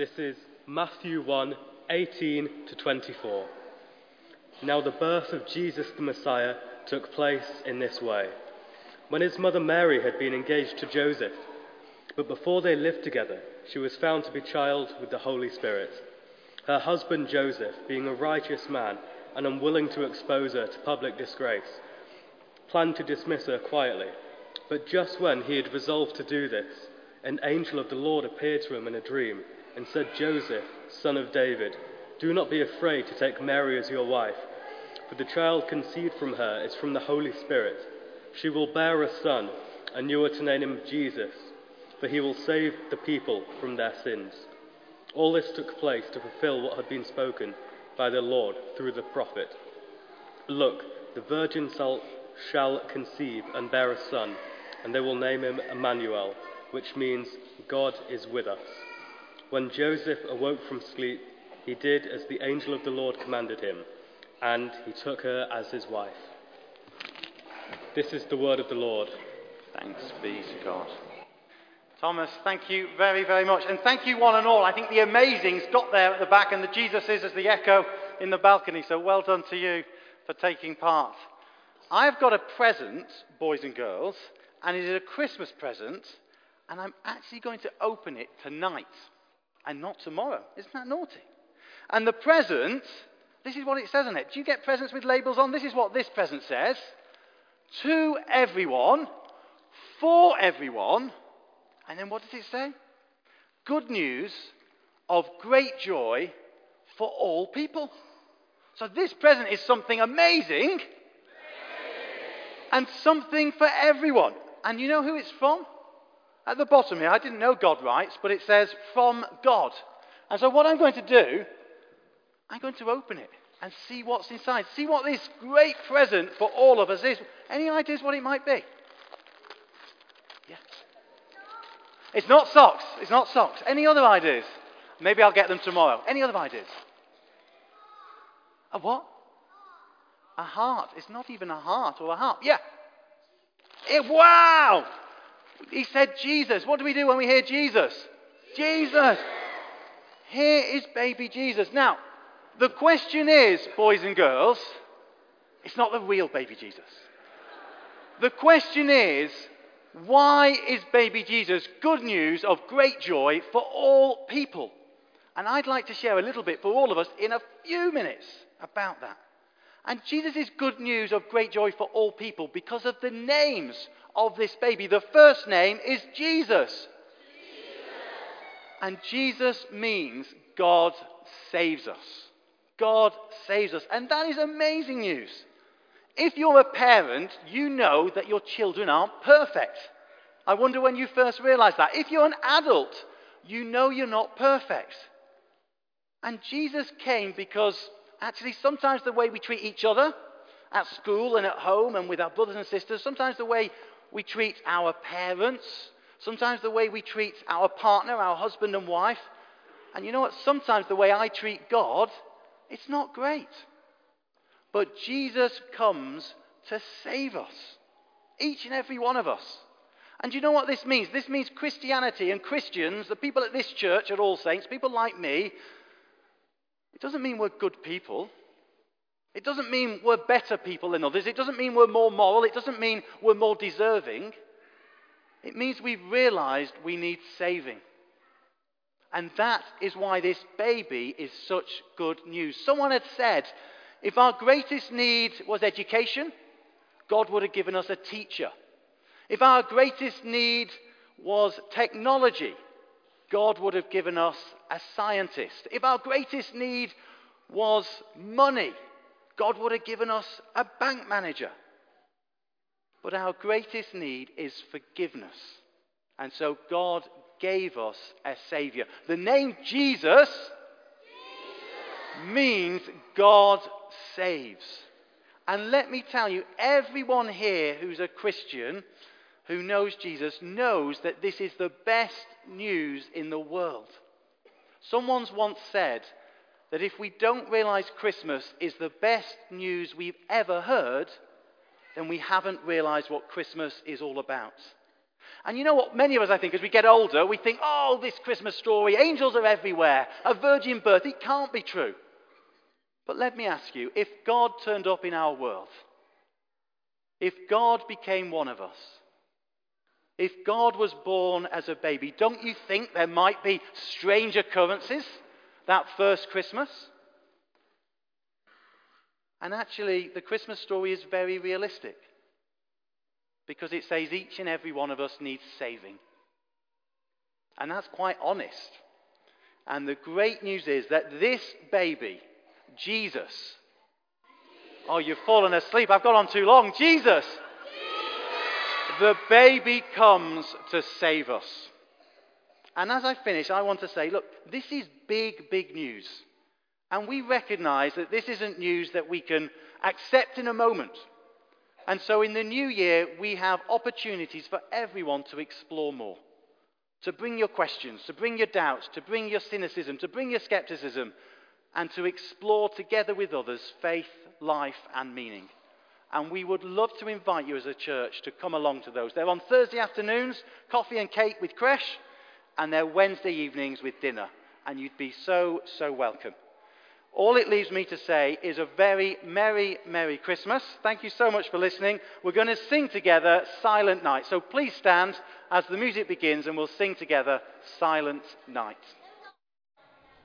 This is Matthew 1 18 to 24. Now, the birth of Jesus the Messiah took place in this way. When his mother Mary had been engaged to Joseph, but before they lived together, she was found to be child with the Holy Spirit. Her husband Joseph, being a righteous man and unwilling to expose her to public disgrace, planned to dismiss her quietly. But just when he had resolved to do this, an angel of the Lord appeared to him in a dream and said, Joseph, son of David, do not be afraid to take Mary as your wife, for the child conceived from her is from the Holy Spirit. She will bear a son, and you are to name him Jesus, for he will save the people from their sins. All this took place to fulfill what had been spoken by the Lord through the prophet. Look, the virgin shall, conceive and bear a son, and they will name him Emmanuel, which means God is with us. When Joseph awoke from sleep, he did as the angel of the Lord commanded him, and he took her as his wife. This is the word of the Lord. Thanks be to God. Thomas, thank you very, very much. And thank you, one and all. I think the amazing's got there at the back, and the Jesus is as the echo in the balcony. So well done to you for taking part. I've got a present, boys and girls, and it is a Christmas present, and I'm actually going to open it tonight and not tomorrow. Isn't that naughty? And the present, this is what it says on it. Do you get presents with labels on? This is what this present says to everyone, for everyone, and then what does it say? Good news of great joy for all people. So this present is something amazing and something for everyone. And you know who it's from? At the bottom here, I didn't know God writes, but it says from God. And so what I'm going to do, I'm going to open it and see what's inside. See what this great present for all of us is. Any ideas what it might be? Yeah. It's not socks. It's not socks. Any other ideas? Maybe I'll get them tomorrow. Any other ideas? A what? A heart. It's not even a heart or a heart. Yeah. It, wow! He said Jesus. What do we do when we hear Jesus? Jesus. Here is baby Jesus. Now, the question is, boys and girls, it's not the real baby Jesus. The question is, why is baby Jesus good news of great joy for all people? And I'd like to share a little bit for all of us in a few minutes about that. And Jesus is good news of great joy for all people because of the names of this baby. The first name is Jesus. Jesus. And Jesus means God saves us. God saves us. And that is amazing news. If you're a parent, you know that your children aren't perfect. I wonder when you first realized that. If you're an adult, you know you're not perfect. And Jesus came because actually sometimes the way we treat each other at school and at home and with our brothers and sisters, sometimes the way we treat our parents, sometimes the way we treat our partner, our husband and wife, and you know what? Sometimes the way I treat God it's not great. But Jesus comes to save us, each and every one of us. And you know what this means? This means Christianity and Christians, the people at this church, at All Saints, people like me, it doesn't mean we're good people. It doesn't mean we're better people than others. It doesn't mean we're more moral. It doesn't mean we're more deserving. It means we've realized we need saving. And that is why this baby is such good news. Someone had said, if our greatest need was education, God would have given us a teacher. If our greatest need was technology, God would have given us a scientist. If our greatest need was money, God would have given us a bank manager. But our greatest need is forgiveness. And so God gave us a Savior. The name Jesus, Jesus. means God saves. And let me tell you, everyone here who's a Christian who knows Jesus knows that this is the best news in the world. Someone's once said that if we don't realize Christmas is the best news we've ever heard, then we haven't realized what Christmas is all about. And you know what? Many of us, I think, as we get older, we think, oh, this Christmas story, angels are everywhere, a virgin birth, it can't be true. But let me ask you if God turned up in our world, if God became one of us, if God was born as a baby, don't you think there might be strange occurrences that first Christmas? And actually, the Christmas story is very realistic because it says each and every one of us needs saving. And that's quite honest. And the great news is that this baby, Jesus, oh, you've fallen asleep. I've gone on too long. Jesus, the baby comes to save us. And as I finish, I want to say, look, this is big, big news. And we recognize that this isn't news that we can accept in a moment. And so in the new year, we have opportunities for everyone to explore more. To bring your questions, to bring your doubts, to bring your cynicism, to bring your skepticism, and to explore together with others faith, life, and meaning. And we would love to invite you as a church to come along to those. They're on Thursday afternoons, coffee and cake with creche, and they're Wednesday evenings with dinner. And you'd be so, so welcome. All it leaves me to say is a very merry, merry Christmas. Thank you so much for listening. We're going to sing together Silent Night. So please stand as the music begins and we'll sing together Silent Night.